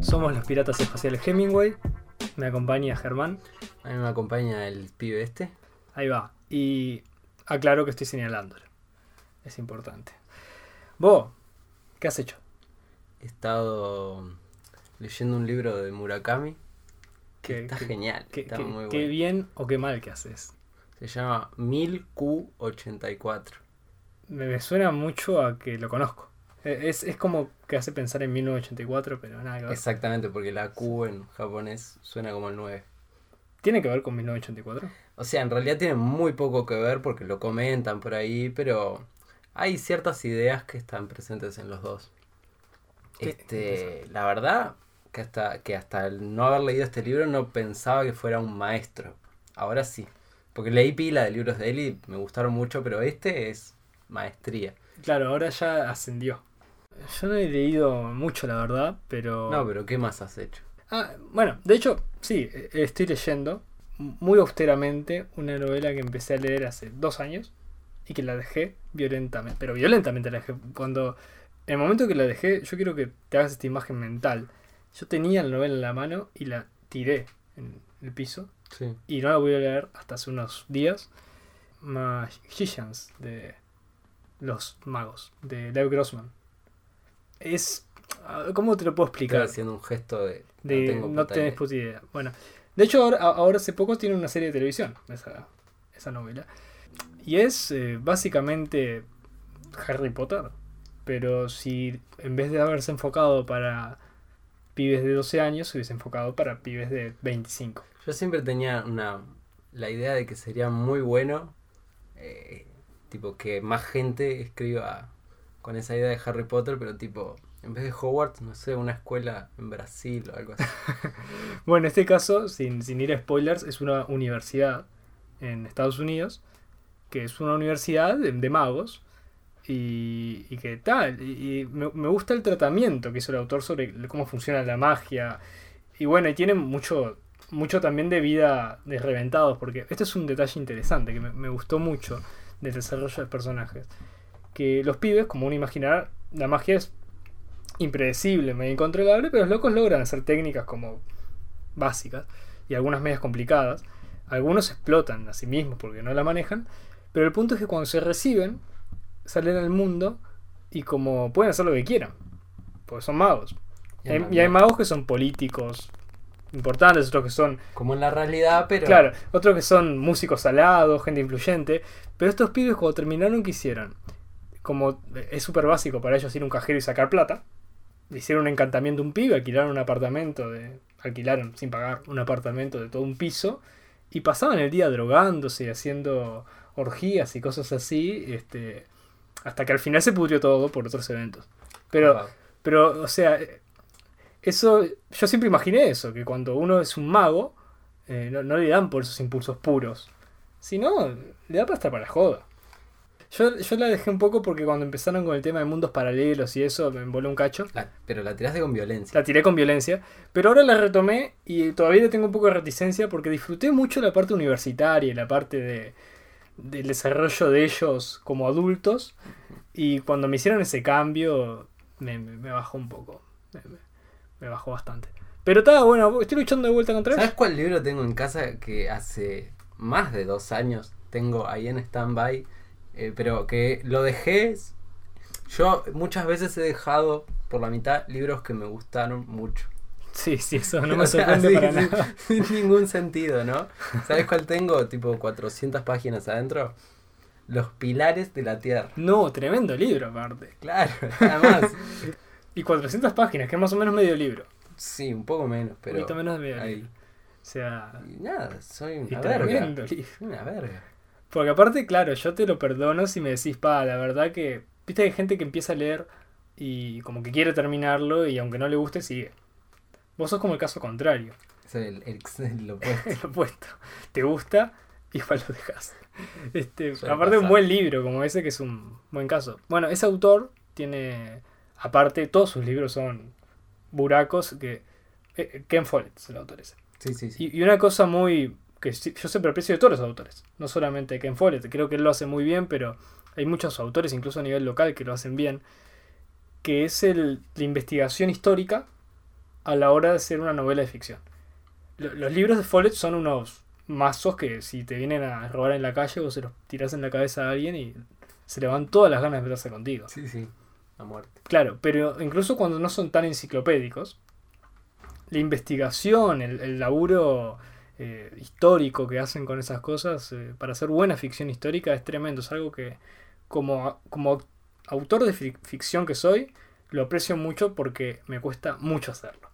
Somos los piratas espaciales Hemingway. Me acompaña Germán. A mí me acompaña el pibe este. Ahí va. Y aclaro que estoy señalándolo. Es importante. Vos, ¿qué has hecho? He estado leyendo un libro de Murakami. Que ¿Qué- está qué- genial. qué, está qué- muy qué bueno. bien o qué mal que haces? Se llama 1000Q84. Me, me suena mucho a que lo conozco. E- Es, es como que hace pensar en 1984, pero nada que ver. Exactamente, porque la Q en japonés suena como el 9. ¿Tiene que ver con 1984? O sea, en realidad tiene muy poco que ver porque lo comentan por ahí, pero hay ciertas ideas que están presentes en los dos. Qué Este, la verdad que hasta que hasta el no haber leído este libro no pensaba que fuera un maestro. Ahora sí, porque leí pila de libros de él y me gustaron mucho, pero este es maestría. Claro, ahora ya ascendió. Yo no he leído mucho, la verdad, pero... No, pero ¿qué más has hecho? Ah, bueno, de hecho, sí, eh, estoy leyendo muy austeramente una novela que empecé a leer hace dos años y que la dejé violentamente, pero violentamente la dejé. Cuando, en el momento que la dejé, yo quiero que te hagas esta imagen mental. Yo tenía la novela en la mano y la tiré en el piso Sí. y no la voy a leer hasta hace unos días. Magicians de los magos de Lev Grossman. Es. Ah, ¿Cómo te lo puedo Estoy explicar? haciendo un gesto de de tengo no puta tenés idea. puta idea. Bueno, de hecho ahora, hace poco tiene una serie de televisión esa, esa novela. Y es eh, básicamente Harry Potter. Pero si en vez de haberse enfocado para pibes de 12 años, se hubiese enfocado para pibes de 25. Yo siempre tenía una la idea de que sería muy bueno eh, tipo que más gente escriba con esa idea de Harry Potter, pero tipo en vez de Hogwarts, no sé, una escuela en Brasil o algo así. Bueno, en este caso, sin, sin ir a spoilers, es una universidad en Estados Unidos, que es una universidad de, magos, y, y que tal, y, me, me gusta el tratamiento que hizo el autor sobre cómo funciona la magia, y bueno, y tiene mucho, mucho también de vida de reventados, porque este es un detalle interesante que me, gustó mucho del desarrollo de personajes, que los pibes, como uno imaginará, la magia es impredecible, medio incontrolable, pero los locos logran hacer técnicas como básicas y algunas medias complicadas. Algunos explotan a sí mismos porque no la manejan, pero el punto es que cuando se reciben, salen al mundo y como pueden hacer lo que quieran, porque son magos. Y hay, y hay magos que son políticos importantes, otros que son, Como en la realidad, pero claro, otros que son músicos salados, gente influyente, pero estos pibes cuando terminaron, ¿qué hicieron? Como es súper básico para ellos ir a un cajero y sacar plata, hicieron un encantamiento a un pibe, alquilaron un apartamento de. alquilaron sin pagar un apartamento de todo un piso. Y pasaban el día drogándose y haciendo orgías y cosas así. Este. Hasta que al final se pudrió todo por otros eventos. Pero. Wow. Pero, o sea. Eso. Yo siempre imaginé eso, que cuando uno es un mago. eh, no, no le dan por esos impulsos puros. Sino, le da para estar para la joda. Yo, yo la dejé un poco porque cuando empezaron con el tema de mundos paralelos y eso me voló un cacho. La- pero la tiraste con violencia. La tiré con violencia. Pero ahora la retomé y todavía le tengo un poco de reticencia porque disfruté mucho la parte universitaria y la parte de, del desarrollo de ellos como adultos. Y cuando me hicieron ese cambio, me, me- me bajó un poco. Me, bajó bastante. Pero estaba bueno, estoy luchando de vuelta contra ¿Sabes ellos. cuál libro tengo en casa que hace más de dos años tengo ahí en stand-by? Eh, pero que lo dejé. Yo muchas veces he dejado por la mitad libros que me gustaron mucho. Sí, sí, eso no me O sea, sorprende para sí, nada. Sin ningún sentido, ¿no? ¿Sabes cuál tengo? Tipo 400 páginas adentro. Los pilares de la tierra. No, tremendo libro aparte. Claro, nada más. Y 400 páginas, que es más o menos medio libro. Sí, un poco menos, Un pero. poquito menos de medio ahí. libro. O sea, Y nada, soy una verga. tremendo una verga. Porque aparte, claro, yo te lo perdono si me decís, pa, la verdad que. Viste que hay gente que empieza a leer y como que quiere terminarlo y aunque no le guste, sigue. Vos sos como el caso contrario. Es el, el, el opuesto. el opuesto. Te gusta, igual lo dejas. Este, Suele aparte de un pasar. buen libro como ese, que es un buen caso. Bueno, ese autor tiene, aparte, todos sus libros son buracos que... eh, Ken Follett es el autor ese. Sí, sí, sí. Y, y una cosa muy... que yo siempre aprecio de todos los autores, no solamente Ken Follett, creo que él lo hace muy bien, pero hay muchos autores, incluso a nivel local, que lo hacen bien, que es el, la investigación histórica a la hora de hacer una novela de ficción. Lo- Los libros de Follett son unos mazos que si te vienen a robar en la calle vos se los tirás en la cabeza a alguien y se le van todas las ganas de meterse contigo. Sí, sí. A muerte. Claro, pero incluso cuando no son tan enciclopédicos, la investigación, el, el laburo eh, histórico que hacen con esas cosas eh, para hacer buena ficción histórica es tremendo. Es algo que como, como autor de fic- ficción que soy, lo aprecio mucho porque me cuesta mucho hacerlo.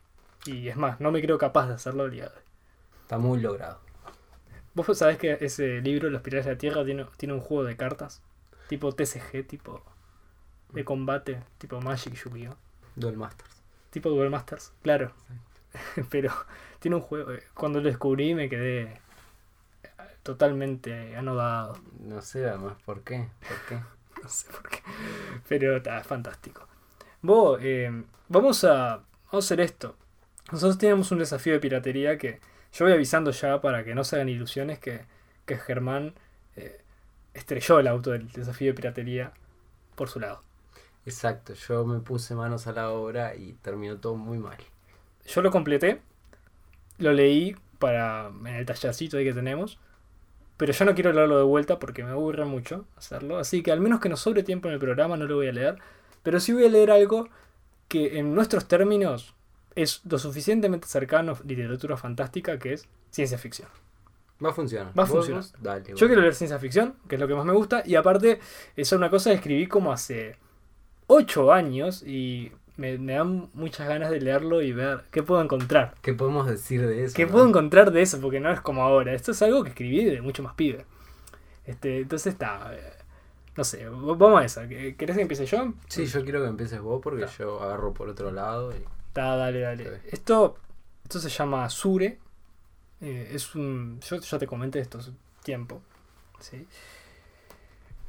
Y es más, no me creo capaz de hacerlo el día de hoy. Está muy logrado. ¿Vos sabés que ese libro, Los Pilares de la Tierra, tiene, tiene un juego de cartas? Tipo TCG, tipo de combate, tipo Magic Yu-Gi-Oh! Duel Masters. Tipo Duel Masters, claro. Pero tiene un juego. eh, Cuando lo descubrí me quedé eh, totalmente anodado. No sé además por qué. ¿Por qué? No sé por qué. Pero está es fantástico. Vos, eh, vamos a, vamos a hacer esto. Nosotros tenemos un desafío de piratería que yo voy avisando ya para que no se hagan ilusiones que, que Germán eh, estrelló el auto del desafío de piratería por su lado. Exacto, yo me puse manos a la obra y terminó todo muy mal. Yo lo completé, lo leí para en el tallercito ahí que tenemos, pero yo no quiero leerlo de vuelta porque me aburre mucho hacerlo, así que al menos que nos sobre tiempo en el programa no lo voy a leer, pero sí voy a leer algo que en nuestros términos es lo suficientemente cercano a literatura fantástica que es ciencia ficción. Va a funcionar. Va a ¿Vos- funcionar. Dale. Yo bueno. quiero leer ciencia ficción, que es lo que más me gusta, y aparte, es una cosa que escribí como hace 8 años y me, me dan muchas ganas de leerlo y ver qué puedo encontrar. ¿Qué podemos decir de eso? ¿Qué no? puedo encontrar de eso? Porque no es como ahora. Esto es algo que escribí de mucho más pibe. Este, entonces está. eh, No sé, vamos a. ¿Qué- ¿Querés que empiece yo? Sí, yo quiero que empieces vos porque Está. yo agarro por otro lado y Está, dale, dale. Esto, esto se llama Sure. Eh, es un. Yo ya te comenté esto hace tiempo. ¿sí?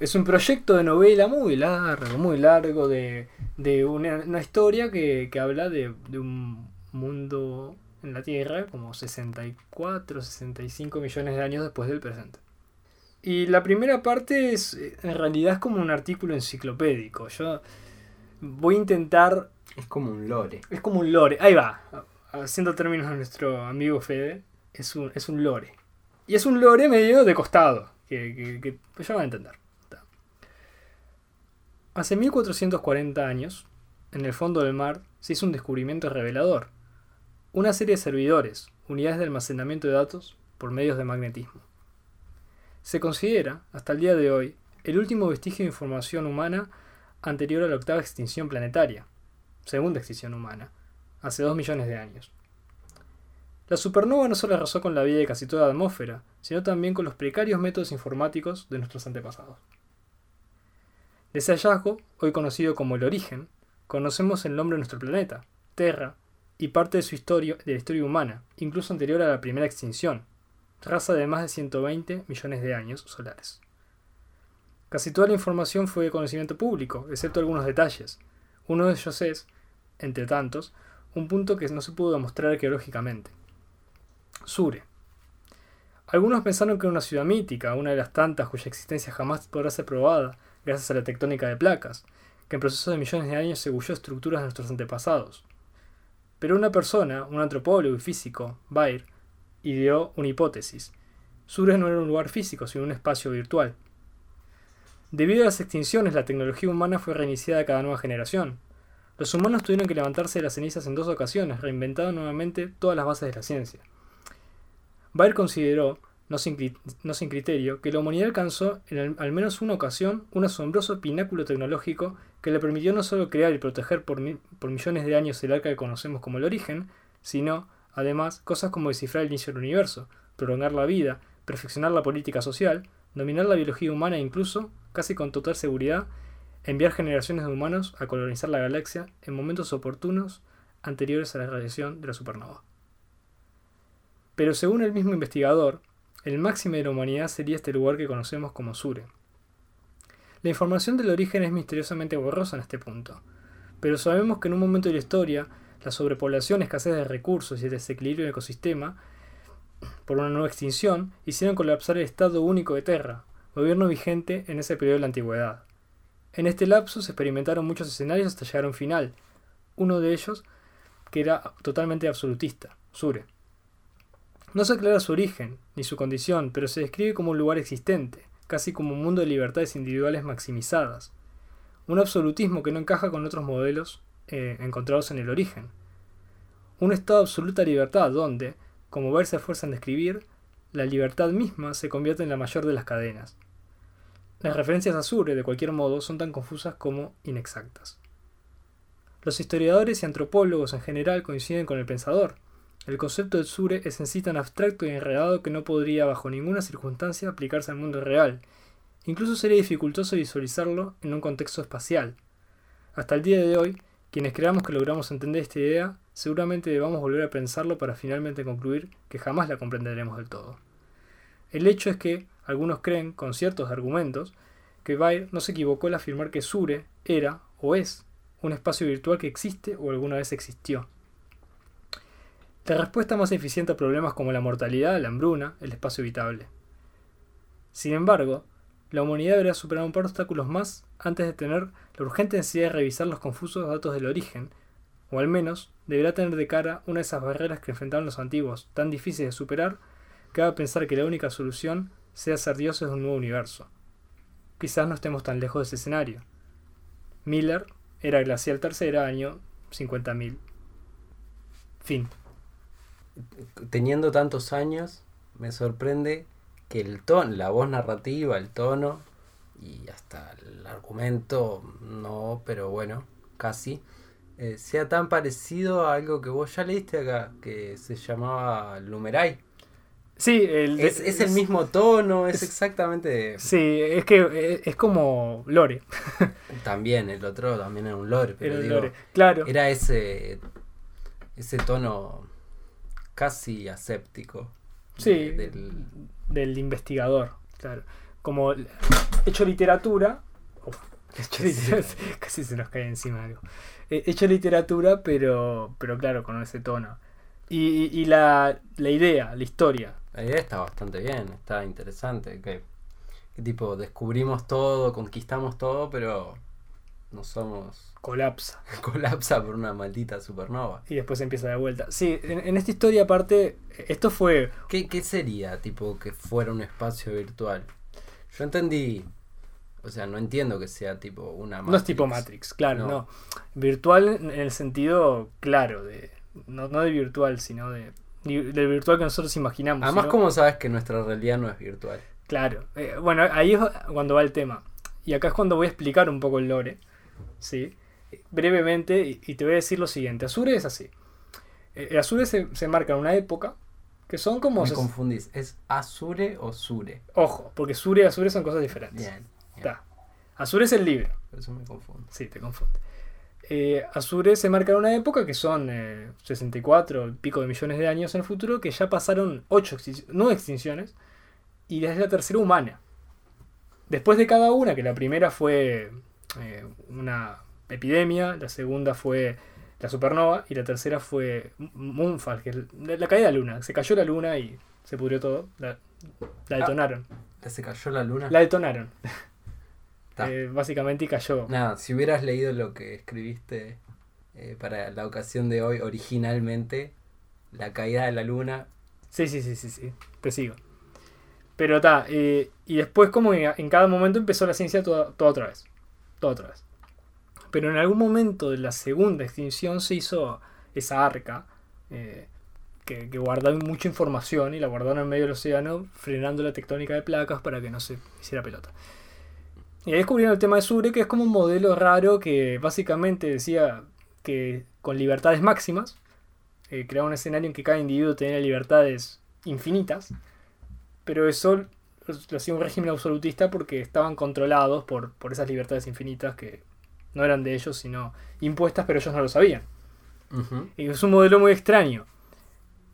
Es un proyecto de novela muy largo, muy largo, de, de una, una historia que, que habla de, de un mundo en la Tierra como 64, 65 millones de años después del presente. Y la primera parte es, en realidad es como un artículo enciclopédico. Yo voy a intentar es como un lore. es como un lore. Ahí va. Haciendo términos a nuestro amigo Fede. Es un, es un lore. Y es un lore medio de costado. Que, que, que pues ya van a entender. Hace 1440 años, en el fondo del mar, se hizo un descubrimiento revelador. Una serie de servidores, unidades de almacenamiento de datos por medios de magnetismo. Se considera, hasta el día de hoy, el último vestigio de información humana anterior a la octava extinción planetaria segunda extinción humana, hace 2 millones de años. La supernova no solo arrasó con la vida de casi toda la atmósfera, sino también con los precarios métodos informáticos de nuestros antepasados. De ese hallazgo, hoy conocido como el origen, conocemos el nombre de nuestro planeta, Terra, y parte de su historia, de la historia humana, incluso anterior a la primera extinción, raza de más de 120 millones de años solares. Casi toda la información fue de conocimiento público, excepto algunos detalles, uno de ellos es, entre tantos, un punto que no se pudo demostrar arqueológicamente. Sure. Algunos pensaron que era una ciudad mítica, una de las tantas cuya existencia jamás podrá ser probada gracias a la tectónica de placas, que en proceso de millones de años se bulló estructuras de nuestros antepasados. Pero una persona, un antropólogo y físico, Bayer, ideó una hipótesis. Sure no era un lugar físico, sino un espacio virtual. Debido a las extinciones, la tecnología humana fue reiniciada cada nueva generación. Los humanos tuvieron que levantarse de las cenizas en dos ocasiones, reinventando nuevamente todas las bases de la ciencia. Bayer consideró, no sin, criterio, que la humanidad alcanzó en al, menos una ocasión un asombroso pináculo tecnológico que le permitió no solo crear y proteger por, por millones de años el arca que conocemos como el origen, sino, además, cosas como descifrar el inicio del universo, prolongar la vida, perfeccionar la política social, dominar la biología humana e incluso, casi con total seguridad, enviar generaciones de humanos a colonizar la galaxia en momentos oportunos anteriores a la radiación de la supernova. Pero según el mismo investigador, el máximo de la humanidad sería este lugar que conocemos como Sure. La información del origen es misteriosamente borrosa en este punto, pero sabemos que en un momento de la historia, la sobrepoblación, escasez de recursos y el desequilibrio del ecosistema, por una nueva extinción, hicieron colapsar el Estado único de Terra, gobierno vigente en ese periodo de la antigüedad. En este lapso se experimentaron muchos escenarios hasta llegar a un final, uno de ellos que era totalmente absolutista, Sure. No se aclara su origen ni su condición, pero se describe como un lugar existente, casi como un mundo de libertades individuales maximizadas. Un absolutismo que no encaja con otros modelos eh, encontrados en el origen. Un estado de absoluta libertad donde, como ver se esfuerza en describir, la libertad misma se convierte en la mayor de las cadenas. Las referencias a Sure, de cualquier modo, son tan confusas como inexactas. Los historiadores y antropólogos en general coinciden con el pensador. El concepto del Sure es en sí tan abstracto y enredado que no podría bajo ninguna circunstancia aplicarse al mundo real. Incluso sería dificultoso visualizarlo en un contexto espacial. Hasta el día de hoy, quienes creamos que logramos entender esta idea, seguramente debamos volver a pensarlo para finalmente concluir que jamás la comprenderemos del todo. El hecho es que algunos creen, con ciertos argumentos, que Bayer no se equivocó al afirmar que Sure era o es un espacio virtual que existe o alguna vez existió. La respuesta más eficiente a problemas como la mortalidad, la hambruna, el espacio habitable. Sin embargo, la humanidad deberá superar un par de obstáculos más antes de tener la urgente necesidad de revisar los confusos datos del origen, o al menos deberá tener de cara una de esas barreras que enfrentaron los antiguos, tan difíciles de superar, que haga pensar que la única solución sea ser dioses de un nuevo universo. Quizás no estemos tan lejos de ese escenario. Miller era glacial tercera, año 50.000. Fin. Teniendo tantos años, me sorprende que el tono, la voz narrativa, el tono y hasta el argumento, no, pero bueno, casi, eh, sea tan parecido a algo que vos ya leíste acá, que se llamaba Lumeray. Sí, el, Es, es el mismo tono, es, exactamente... Sí, es que eh, es, como Lore. También, el otro también era un lore, pero Era digo, Lore. Claro. era ese, ese tono casi aséptico. Sí. de- del, del investigador, claro. Como hecho literatura. Uf, hecho literatura, casi se nos cae encima algo. Eh, hecho literatura, pero, pero claro, con ese tono. Y, y- y la, la idea, la historia. La idea está bastante bien, está interesante. Que, que tipo, descubrimos todo, conquistamos todo, pero no somos. colapsa. colapsa por una maldita supernova. Y después empieza de vuelta. Sí, en, en esta historia aparte, esto fue... ¿Qué, ¿Qué sería, tipo, que fuera un espacio virtual? Yo entendí. O sea, no entiendo que sea tipo una No es tipo Matrix, claro, No. no. Virtual en en el sentido claro, de no, no de virtual, sino de, del virtual que nosotros imaginamos. Además, sino- ¿cómo sabes que nuestra realidad no es virtual? Claro, eh, bueno, ahí es cuando va el tema. Y acá es cuando voy a explicar un poco el lore, ¿sí? Brevemente, y, y te voy a decir lo siguiente. Azure es así. Eh, Azure se, se marca en una época que son como... Me confundís. ¿Es Azure o Sure? Ojo, porque Sure y Azure son cosas diferentes. Bien. bien. Está. Azure es el libro. Eso me confundo. Sí, te confunde. Eh, Azure se marca en una época que son eh, 64 y pico de millones de años en el futuro, que ya pasaron 8 nueve extinciones, y desde la tercera humana. Después de cada una, que la primera fue eh, una epidemia, la segunda fue la supernova, y la tercera fue Moonfall, que es la, la caída de la luna. Se cayó la luna y se pudrió todo. La, la detonaron. ¿Ya ¿Se cayó la luna? La detonaron. Eh, básicamente y cayó. Nada, si hubieras leído lo que escribiste eh, para la ocasión de hoy originalmente, la caída de la luna, Sí, sí, sí, sí, sí. Te sigo. Pero está, y después como en, en cada momento empezó la ciencia toda, toda otra vez. Vez. Pero en algún momento de la segunda extinción se hizo esa arca eh, que, que guardaba mucha información y la guardaron en medio del océano frenando la tectónica de placas para que no se hiciera pelota. Y ahí descubrieron el tema de Sure, que es como un modelo raro que básicamente decía que con libertades máximas, eh, creaba un escenario en que cada individuo tenía libertades infinitas, pero eso lo hacía un régimen absolutista porque estaban controlados por, por esas libertades infinitas que no eran de ellos, sino impuestas, pero ellos no lo sabían. Y es un modelo muy extraño.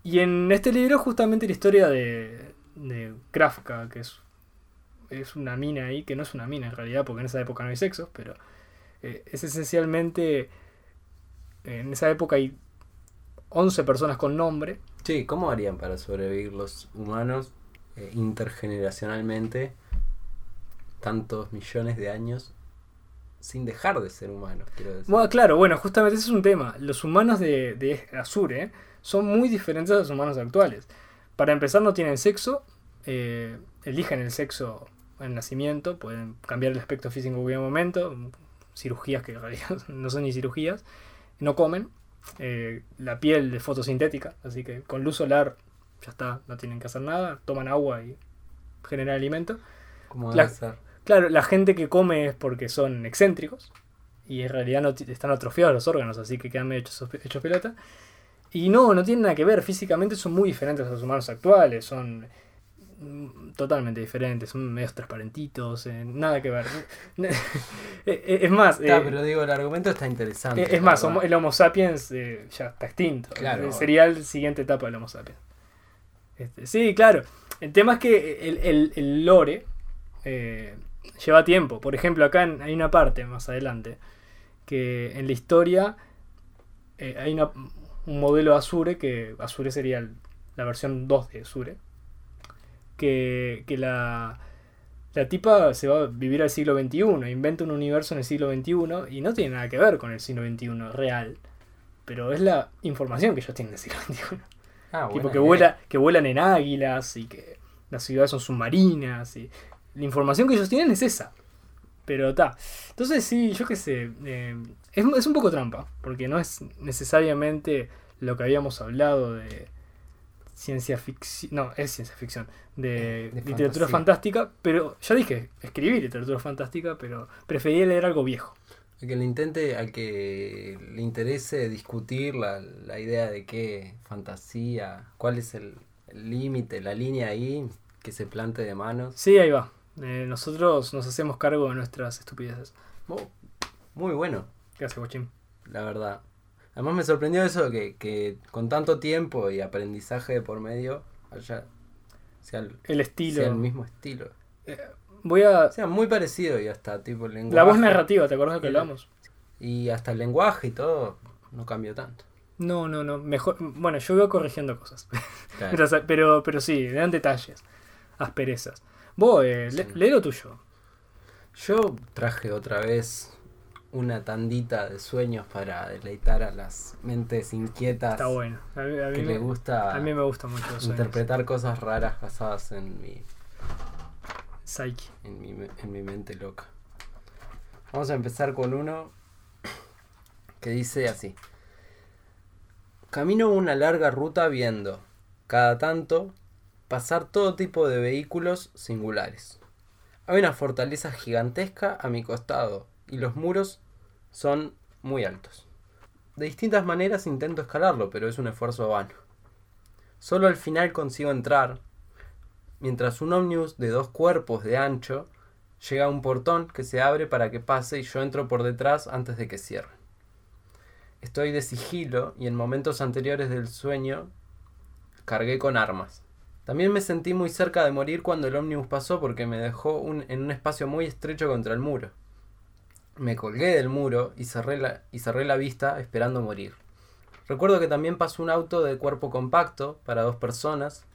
Y en este libro justamente la historia de, de Kafka, que es, es una mina ahí, que no es una mina en realidad, porque en esa época no hay sexo, pero eh, es esencialmente, en esa época hay 11 personas con nombre. Sí, ¿cómo harían para sobrevivir los humanos eh, intergeneracionalmente tantos millones de años sin dejar de ser humanos, quiero? Bueno, claro, bueno, justamente ese es un tema. Los humanos de, de Azure son muy diferentes a los humanos actuales. Para empezar, no tienen sexo, eh, eligen el sexo en nacimiento, pueden cambiar el aspecto físico en cualquier momento, cirugías que en realidad no son ni cirugías, no comen, eh, la piel es fotosintética, así que con luz solar ya está, no tienen que hacer nada, toman agua y generan alimento. ¿Cómo La- debe ser? Claro, la gente que come es porque son excéntricos y en realidad no están atrofiados los órganos, así que quedan medio hechos, hechos pelota. Y no, no tienen nada que ver, físicamente son muy diferentes a los humanos actuales, son mm, totalmente diferentes, son medios transparentitos, eh, nada que ver. Eh, es más, Está, eh, pero digo, el argumento está interesante. eh, es más, la verdad. el Homo sapiens eh, ya está extinto. Claro. Eh, Sería la siguiente etapa del Homo sapiens. Este, sí, claro. El tema es que el, lore eh, lleva tiempo. Por ejemplo, acá hay una parte más adelante que en la historia eh, hay un modelo de Azure que Azure sería la versión 2 de Azure. Que, que la, la tipa se va a vivir al siglo XXI, inventa un universo en el siglo XXI y no tiene nada que ver con el siglo XXI real. Pero es la información que ellos tienen del siglo XXI. Ah, tipo que, idea. vuela, que vuelan en águilas y que las ciudades son submarinas. Y la información que ellos tienen es esa. Pero está. Entonces sí, yo qué sé. eh, es, es un poco trampa. Porque no es necesariamente lo que habíamos hablado de ciencia ficción. No, es ciencia ficción. De, De literatura fantasía. fantástica. Pero ya dije, escribí literatura fantástica. Pero prefería leer algo viejo. Al que le intente, al que le interese discutir la, la idea de qué fantasía, cuál es el límite, la línea ahí, que se plante de manos. Sí, ahí va. Eh, nosotros nos hacemos cargo de nuestras estupideces. Oh, muy bueno, Gracias, Guachín. la verdad. Además me sorprendió eso, que, que con tanto tiempo y aprendizaje de por medio, haya, sea, el, El estilo. sea el mismo estilo. Voy a. O sea, muy parecido y hasta tipo el lenguaje. La voz narrativa, ¿te acuerdas que Y el- hablamos? Y hasta el lenguaje y todo no cambió tanto. No, no, no. Mejor. Bueno, yo voy corrigiendo cosas. Claro. pero, pero, pero sí, dan detalles. Asperezas. Vos, eh, le- lee lo tuyo. Yo traje otra vez una tandita de sueños para deleitar a las mentes inquietas Está bueno. A mí, a mí que me, le gusta a mí me gusta mucho interpretar cosas raras basadas en mi, Psyche. en, mi, en mi mente loca. Vamos a empezar con uno que dice así. Camino una larga ruta viendo, cada tanto, pasar todo tipo de vehículos singulares. Hay una fortaleza gigantesca a mi costado y los muros son muy altos. De distintas maneras intento escalarlo, pero es un esfuerzo vano. Solo al final consigo entrar, mientras un ómnibus de dos cuerpos de ancho llega a un portón que se abre para que pase y yo entro por detrás antes de que cierre. Estoy de sigilo y en momentos anteriores del sueño cargué con armas. También me sentí muy cerca de morir cuando el ómnibus pasó porque me dejó en un espacio muy estrecho contra el muro. Me colgué del muro y cerré la, y cerré la vista esperando morir. Recuerdo que también pasó un auto de cuerpo compacto para dos personas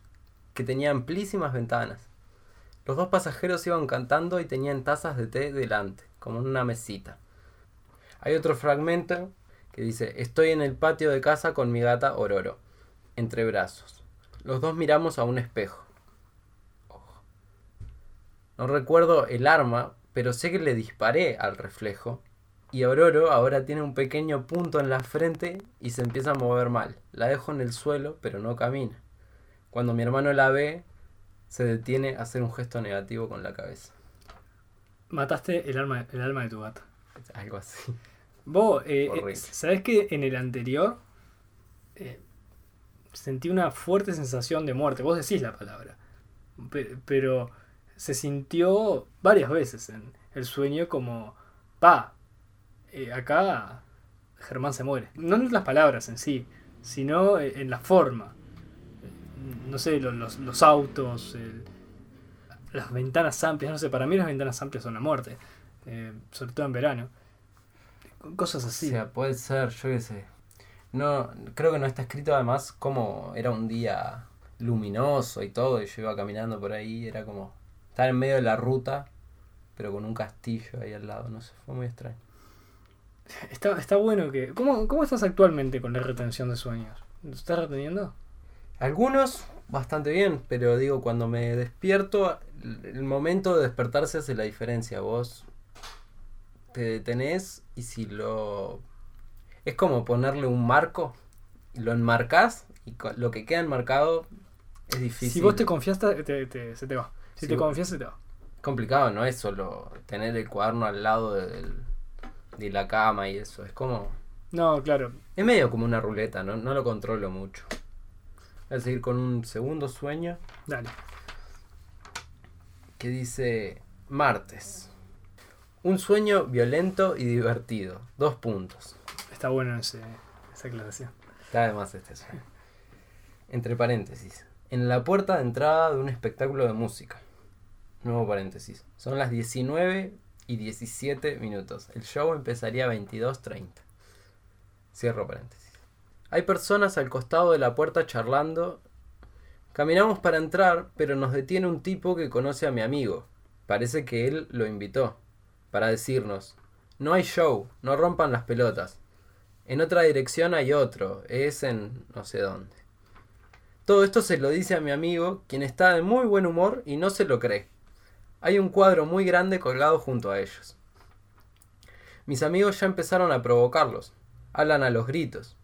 que tenía amplísimas ventanas. Los dos pasajeros iban cantando y tenían tazas de té delante, como en una mesita. Hay otro fragmento que dice, estoy en el patio de casa con mi gata Ororo, entre brazos. Los dos miramos a un espejo. No recuerdo el arma, pero sé que le disparé al reflejo. Y Ororo ahora tiene un pequeño punto en la frente y se empieza a mover mal. La dejo en el suelo, pero no camina. Cuando mi hermano la ve, se detiene a hacer un gesto negativo con la cabeza. Mataste el alma, el alma de tu gata. Algo así. Vos, eh, eh. ¿sabés que en el anterior eh, sentí una fuerte sensación de muerte? Vos decís la palabra. Pe- pero se sintió varias veces en el sueño como, pa, eh, acá Germán se muere. No en las palabras en sí, sino en la forma. No sé, lo- los, los autos, el- las ventanas amplias, no sé, para mí las ventanas amplias son la muerte, eh, sobre todo en verano. Cosas O así. sea, puede ser, yo qué sé. No, creo que no está escrito además como era un día luminoso y todo, y yo iba caminando por ahí, era como estar en medio de la ruta, pero con un castillo ahí al lado, no sé, fue muy extraño. Está, está bueno que... ¿Cómo, ¿Cómo estás actualmente con la retención de sueños? ¿Estás reteniendo? Algunos bastante bien, pero digo, cuando me despierto, el momento de despertarse hace la diferencia. Vos te detenés y si lo... Es como ponerle un marco, lo enmarcás y lo que queda enmarcado es difícil. Si vos te confías, te- te- te- se te va. Si te confías, se te va. complicado, no es solo tener el cuaderno al lado del- de la cama y eso. Es como... No, claro. Es medio como una ruleta, no, no lo controlo mucho. Voy a seguir con un segundo sueño. Dale. que dice martes. Un sueño violento y divertido. Dos puntos. Está bueno ese, esa aclaración. Está además este sueño. Entre paréntesis. En la puerta de entrada de un espectáculo de música. Nuevo paréntesis. Son las 19 y 17 minutos. El show empezaría a 22.30. Cierro paréntesis. Hay personas al costado de la puerta charlando. Caminamos para entrar, pero nos detiene un tipo que conoce a mi amigo. Parece que él lo invitó. Para decirnos, no hay show, no rompan las pelotas. En otra dirección hay otro, es en no sé dónde. Todo esto se lo dice a mi amigo, quien está de muy buen humor y no se lo cree. Hay un cuadro muy grande colgado junto a ellos. Mis amigos ya empezaron a provocarlos. Hablan a los gritos.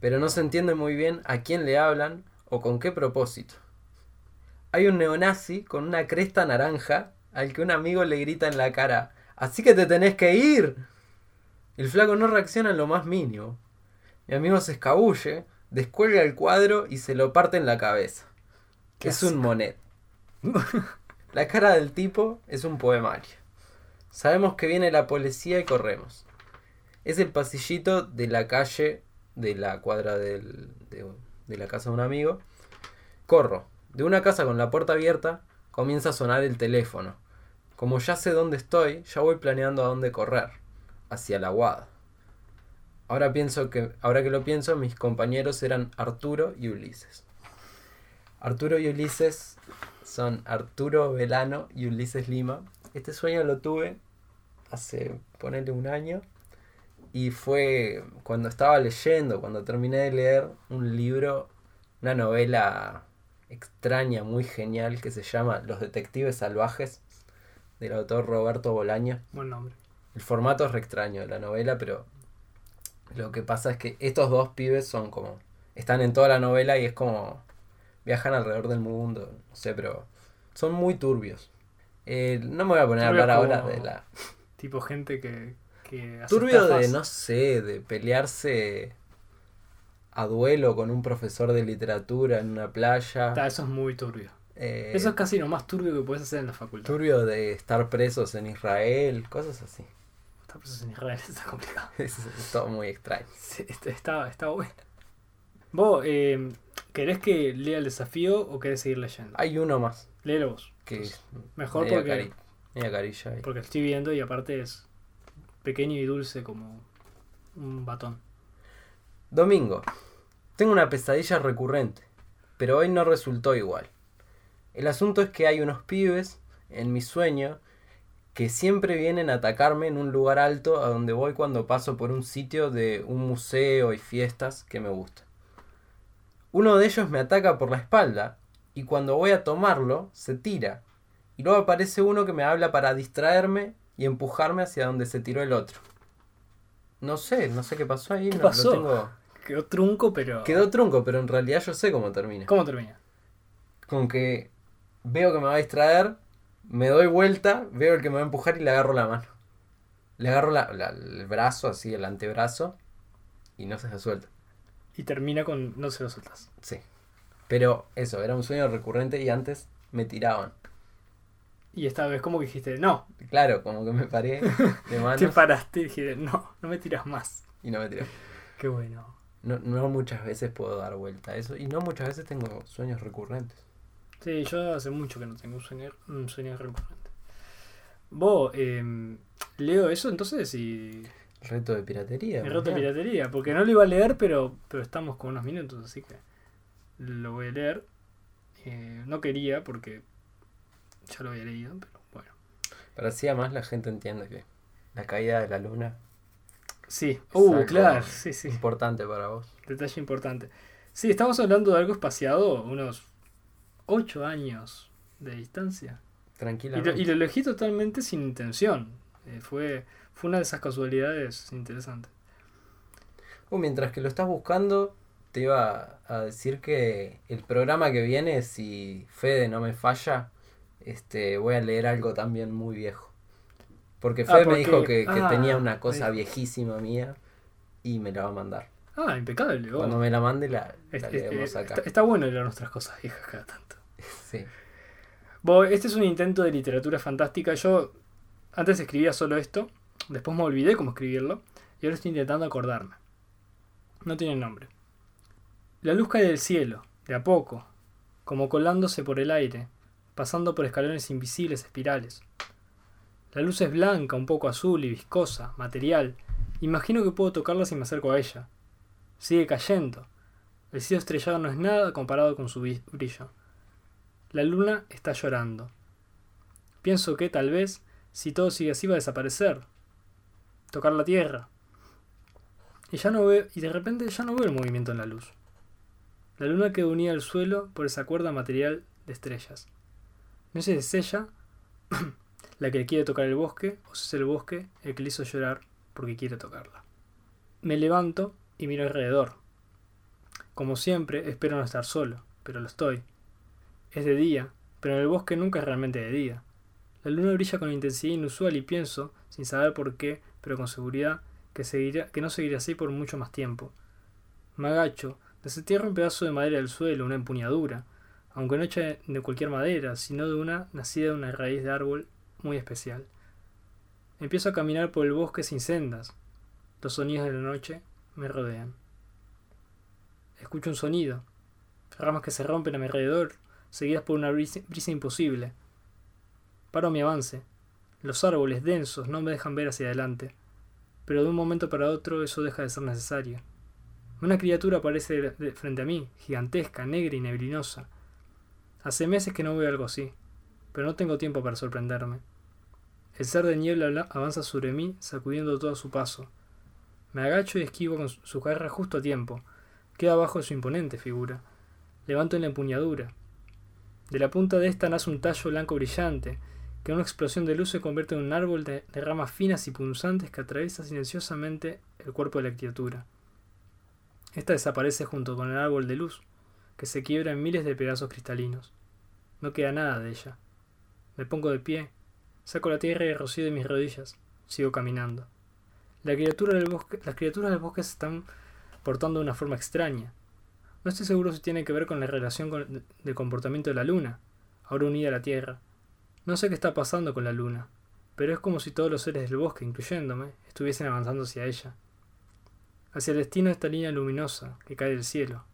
Pero no se entiende muy bien a quién le hablan o con qué propósito. Hay un neonazi con una cresta naranja al que un amigo le grita en la cara, Así que te tenés que ir. El flaco no reacciona en lo más mínimo. Mi amigo se escabulle, descuelga el cuadro y se lo parte en la cabeza. ¿Qué es hace? un monet. La cara del tipo es un poemario. Sabemos que viene la policía y corremos. Es el pasillito de la calle de la cuadra del- de, la casa de un amigo. Corro. De una casa con la puerta abierta comienza a sonar el teléfono. Como ya sé dónde estoy, ya voy planeando a dónde correr. Hacia la guada. Ahora pienso que, ahora que lo pienso, mis compañeros eran Arturo y Ulises. Arturo y Ulises son Arturo Velano y Ulises Lima. Este sueño lo tuve hace, ponele un año. Y fue cuando estaba leyendo, cuando terminé de leer un libro, una novela extraña, muy genial, que se llama Los Detectives Salvajes, del autor Roberto Bolaño. Buen nombre. El formato es re extraño de la novela, pero lo que pasa es que estos dos pibes son como. están en toda la novela y es como. viajan alrededor del mundo, no sé, pero son muy turbios. Eh, no me voy a poner a hablar ahora de la. Tipo gente que, que Turbio de, no sé, de pelearse a duelo con un profesor de literatura en una playa. Ta, eso es muy turbio. eh, Eso es casi lo más turbio que puedes hacer en la facultad. turbio de estar presos en Israel, cosas así. Estar presos en Israel está complicado. Es, es todo muy extraño. Sí, está, está, está bueno. ¿Vos eh, querés que lea el desafío o querés seguir leyendo? Hay uno más. Léelo vos. que Entonces, mejor porque, cari- porque estoy viendo y aparte es pequeño y dulce como un batón. Domingo. Tengo una pesadilla recurrente, pero hoy no resultó igual. El asunto es que hay unos pibes en mi sueño que siempre vienen a atacarme en un lugar alto a donde voy cuando paso por un sitio de un museo y fiestas que me gusta. Uno de ellos me ataca por la espalda y cuando voy a tomarlo se tira. Y luego aparece uno que me habla para distraerme y empujarme hacia donde se tiró el otro. No sé, no sé qué pasó ahí. ¿Qué no, lo pasó? tengo- Quedó trunco, pero. Quedó trunco, pero en realidad yo sé cómo termina. ¿Cómo termina? Con que veo que me va a distraer, me doy vuelta, veo el que me va a empujar y le agarro la mano. Le agarro la- la- el brazo, así, el antebrazo, y no se la suelta. Y termina con. No se lo sueltas. Sí. Pero eso, era un sueño recurrente y antes me tiraban. Y esta vez, como que dijiste, no. Claro, como que me paré de Te manos paraste y dijiste, no, no me tiras más. y no me tiraban. Qué bueno. no, no muchas veces puedo dar vuelta a eso y no muchas veces tengo sueños recurrentes. Sí, yo hace mucho que no tengo un sueño, un sueño recurrente. Vos, eh, leo eso entonces y... Reto de piratería. El reto de piratería, porque no lo iba a leer, pero, pero estamos con unos minutos, así que lo voy a leer. Eh, no quería porque ya lo había leído, pero bueno. Pero así además la gente entiende que la caída de la luna Sí, uh, claro, sí, sí. importante para vos. Detalle importante. Sí, estamos hablando de algo espaciado, unos 8 años de distancia. Y lo, Tranquilamente. y lo elegí totalmente sin intención. Eh, fue, fue una de esas casualidades interesantes. Uh, mientras que lo estás buscando, te iba a decir que el programa que viene, si Fede no me falla, este, voy a leer algo también muy viejo. Porque Ah, Fede me dijo que, que ah, tenía una cosa ahí. viejísima mía y me la va a mandar. Ah, impecable. oh. Cuando me la mande la, la es- leemos acá. está, está bueno leer nuestras cosas viejas cada tanto. Sí. Bueno, este es un intento de literatura fantástica. Yo antes escribía solo esto, después me olvidé cómo escribirlo y ahora estoy intentando acordarme. No tiene nombre. La luz cae del cielo, de a poco, como colándose por el aire, pasando por escalones invisibles espirales. La luz es blanca, un poco azul y viscosa, material. Imagino que puedo tocarla si me acerco a ella. Sigue cayendo. El cielo estrellado no es nada comparado con su brillo. La luna está llorando. Pienso que tal vez, si todo sigue así, va a desaparecer. Tocar la tierra. Y ya no veo, y de repente ya no veo el movimiento en la luz. La luna quedó unida al suelo por esa cuerda material de estrellas. No sé si es ella la que quiere tocar el bosque o si es el bosque el que le hizo llorar porque quiere tocarla. Me levanto y miro alrededor. Como siempre, espero no estar solo, pero lo estoy. Es de día, pero en el bosque nunca es realmente de día. La luna brilla con intensidad inusual y pienso, sin saber por qué, pero con seguridad, que, no seguirá así por mucho más tiempo. Me agacho, desentierro un pedazo de madera del suelo, una empuñadura, aunque no hecha de cualquier madera, sino de una nacida de una raíz de árbol muy especial. Empiezo a caminar por el bosque sin sendas. Los sonidos de la noche me rodean. Escucho un sonido, ramas que se rompen a mi alrededor, seguidas por una brisa, imposible. Paro mi avance. Los árboles densos no me dejan ver hacia adelante, pero de un momento para otro eso deja de ser necesario. Una criatura aparece de- frente a mí, gigantesca, negra y neblinosa. Hace meses que no veo algo así, pero no tengo tiempo para sorprenderme. El ser de niebla bla- avanza sobre mí, sacudiendo todo su paso. Me agacho y esquivo con su garra justo a tiempo. Queda abajo de su imponente figura. Levanto en la empuñadura. De la punta de esta nace un tallo blanco brillante, que en una explosión de luz se convierte en un árbol de ramas finas y punzantes que atraviesa silenciosamente el cuerpo de la criatura. Esta desaparece junto con el árbol de luz, que se quiebra en miles de pedazos cristalinos. No queda nada de ella. Me pongo de pie, saco la tierra y rocío de mis rodillas, sigo caminando. Del bosque, las criaturas del bosque se están portando de una forma extraña. No estoy seguro si tiene que ver con la relación del comportamiento de la luna, ahora unida a la Tierra. No sé qué está pasando con la luna, pero es como si todos los seres del bosque, incluyéndome, estuviesen avanzando hacia ella. Hacia el destino de esta línea luminosa que cae del cielo.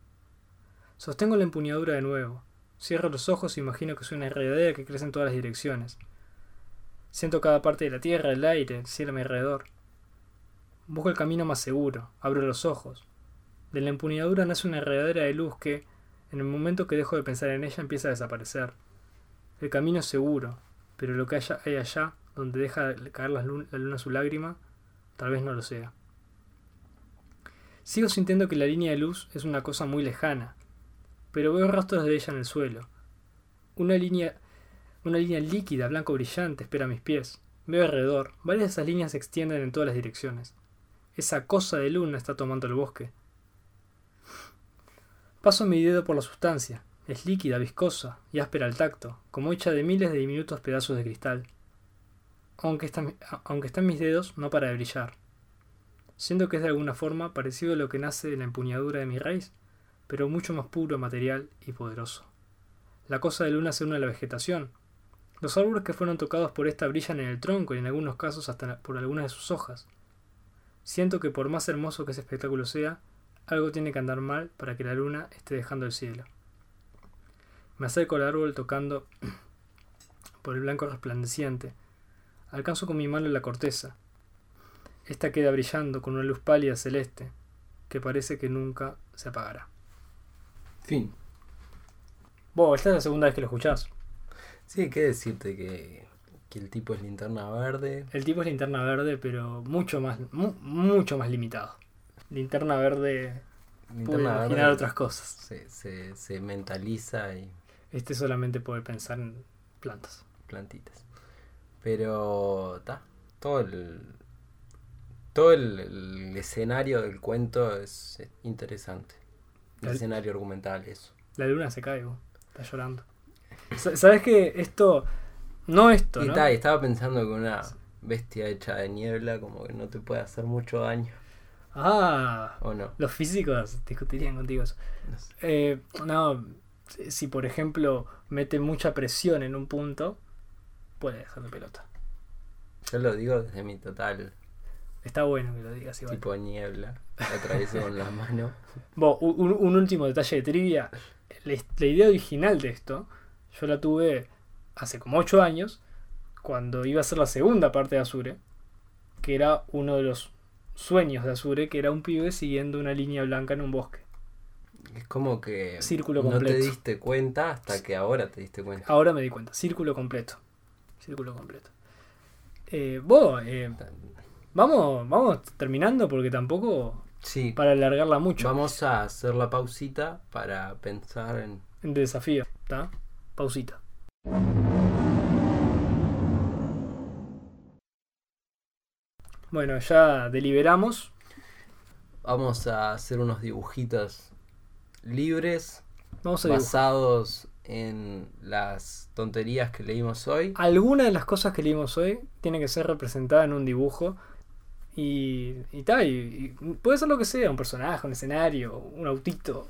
Sostengo la empuñadura de nuevo. Cierro los ojos e imagino que soy una enredadera que crece en todas las direcciones. Siento cada parte de la tierra, el aire, el cielo a mi alrededor. Busco el camino más seguro, abro los ojos. De la empuñadura nace una enredadera de luz que, en el momento que dejo de pensar en ella, empieza a desaparecer. El camino es seguro, pero lo que hay allá, donde deja de caer la luna su lágrima, tal vez no lo sea. Sigo sintiendo que la línea de luz es una cosa muy lejana, pero veo rastros de ella en el suelo. Una línea, una línea líquida, blanco brillante, espera a mis pies. Veo alrededor, varias de esas líneas se extienden en todas las direcciones. Esa cosa de luna está tomando el bosque. Paso mi dedo por la sustancia. Es líquida, viscosa y áspera al tacto, como hecha de miles de diminutos pedazos de cristal. Aunque está, aunque está en mis dedos, no para de brillar. Siento que es de alguna forma parecido a lo que nace de la empuñadura de mi raíz, pero mucho más puro, material y poderoso. La cosa de luna se une a la vegetación. Los árboles que fueron tocados por esta brillan en el tronco y en algunos casos hasta por algunas de sus hojas. Siento que por más hermoso que ese espectáculo sea, Algo tiene que andar mal para que la luna esté dejando el cielo. Me acerco al árbol tocando por el blanco resplandeciente. Alcanzo con mi mano la corteza. Esta queda brillando con una luz pálida celeste que parece que nunca se apagará. Fin. Vos, esta es la segunda vez que lo escuchás. Sí, qué decirte que, que el tipo es linterna verde. El tipo es linterna verde, pero mucho más, mu- mucho más limitado. Linterna verde puede Linterna imaginar verde otras cosas. se, se, se mentaliza y Este solamente puede pensar en plantas. plantitas. Pero está. Todo el. Todo el, el escenario del cuento es interesante. El escenario argumental, eso. La luna se cae, vos. Está llorando. Sa- ¿Sabes que esto, no esto, estaba pensando que una bestia hecha de niebla como que no te puede hacer mucho daño. Ah, ¿O no? los físicos discutirían contigo eso. No sé. Eh, no, si- si por ejemplo mete mucha presión en un punto, puede dejar de pelota. Yo lo digo desde mi total Está bueno que lo digas igual. tipo niebla. La atravieso con las manos. Un, último detalle de trivia. La, la idea original de esto, yo la tuve hace como 8 años, cuando iba a ser la segunda parte de Azure, que era uno de los sueños de Azure, que era un pibe siguiendo una línea blanca en un bosque. Es como que Círculo no te completo. diste cuenta hasta que ahora te diste cuenta. Ahora me di cuenta, círculo completo. Círculo completo. Eh, vos, eh, vamos, vamos terminando porque tampoco Sí, para alargarla mucho. vamos a hacer la pausita para pensar en... En desafío, ¿está? Pausita. Bueno, ya deliberamos. Vamos a hacer unos dibujitos libres, Vamos a basados en las tonterías que leímos hoy. Alguna de las cosas que leímos hoy tiene que ser representada en un dibujo. Y, y tal, y, y puede ser lo que sea, un personaje, un escenario, un autito.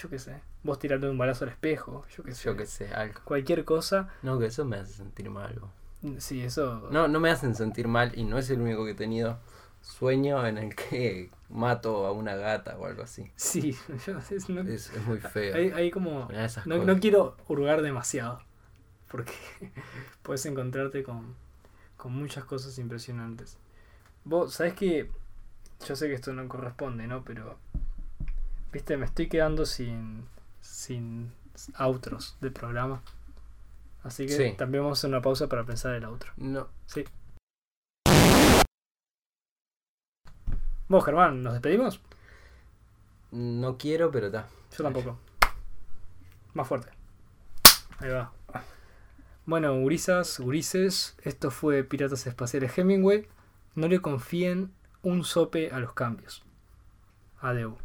Yo qué sé. Vos tirando un balazo al espejo, yo qué sé. Yo qué sé, algo. Cualquier cosa. No, que eso me hace sentir mal. Sí, eso. No, no me hacen sentir mal y no es el único que he tenido sueño en el que mato a una gata o algo así. Sí, yo- es- no- Es, es muy feo. hay, hay como. No, no quiero hurgar demasiado. Porque puedes encontrarte con, con muchas cosas impresionantes. Vos, ¿sabés que Yo sé que esto no corresponde, ¿no? Pero. Viste, me estoy quedando sin. sin outros de programa. Así que Sí. también vamos a hacer una pausa para pensar el outro. No, Sí. Vos, Germán, ¿nos despedimos? no quiero, pero está. Yo tampoco. Más fuerte. Ahí va. Bueno, gurisas, gurises, esto fue Piratas Espaciales Hemingway. No le confíen un sope a los cambios. Adeu.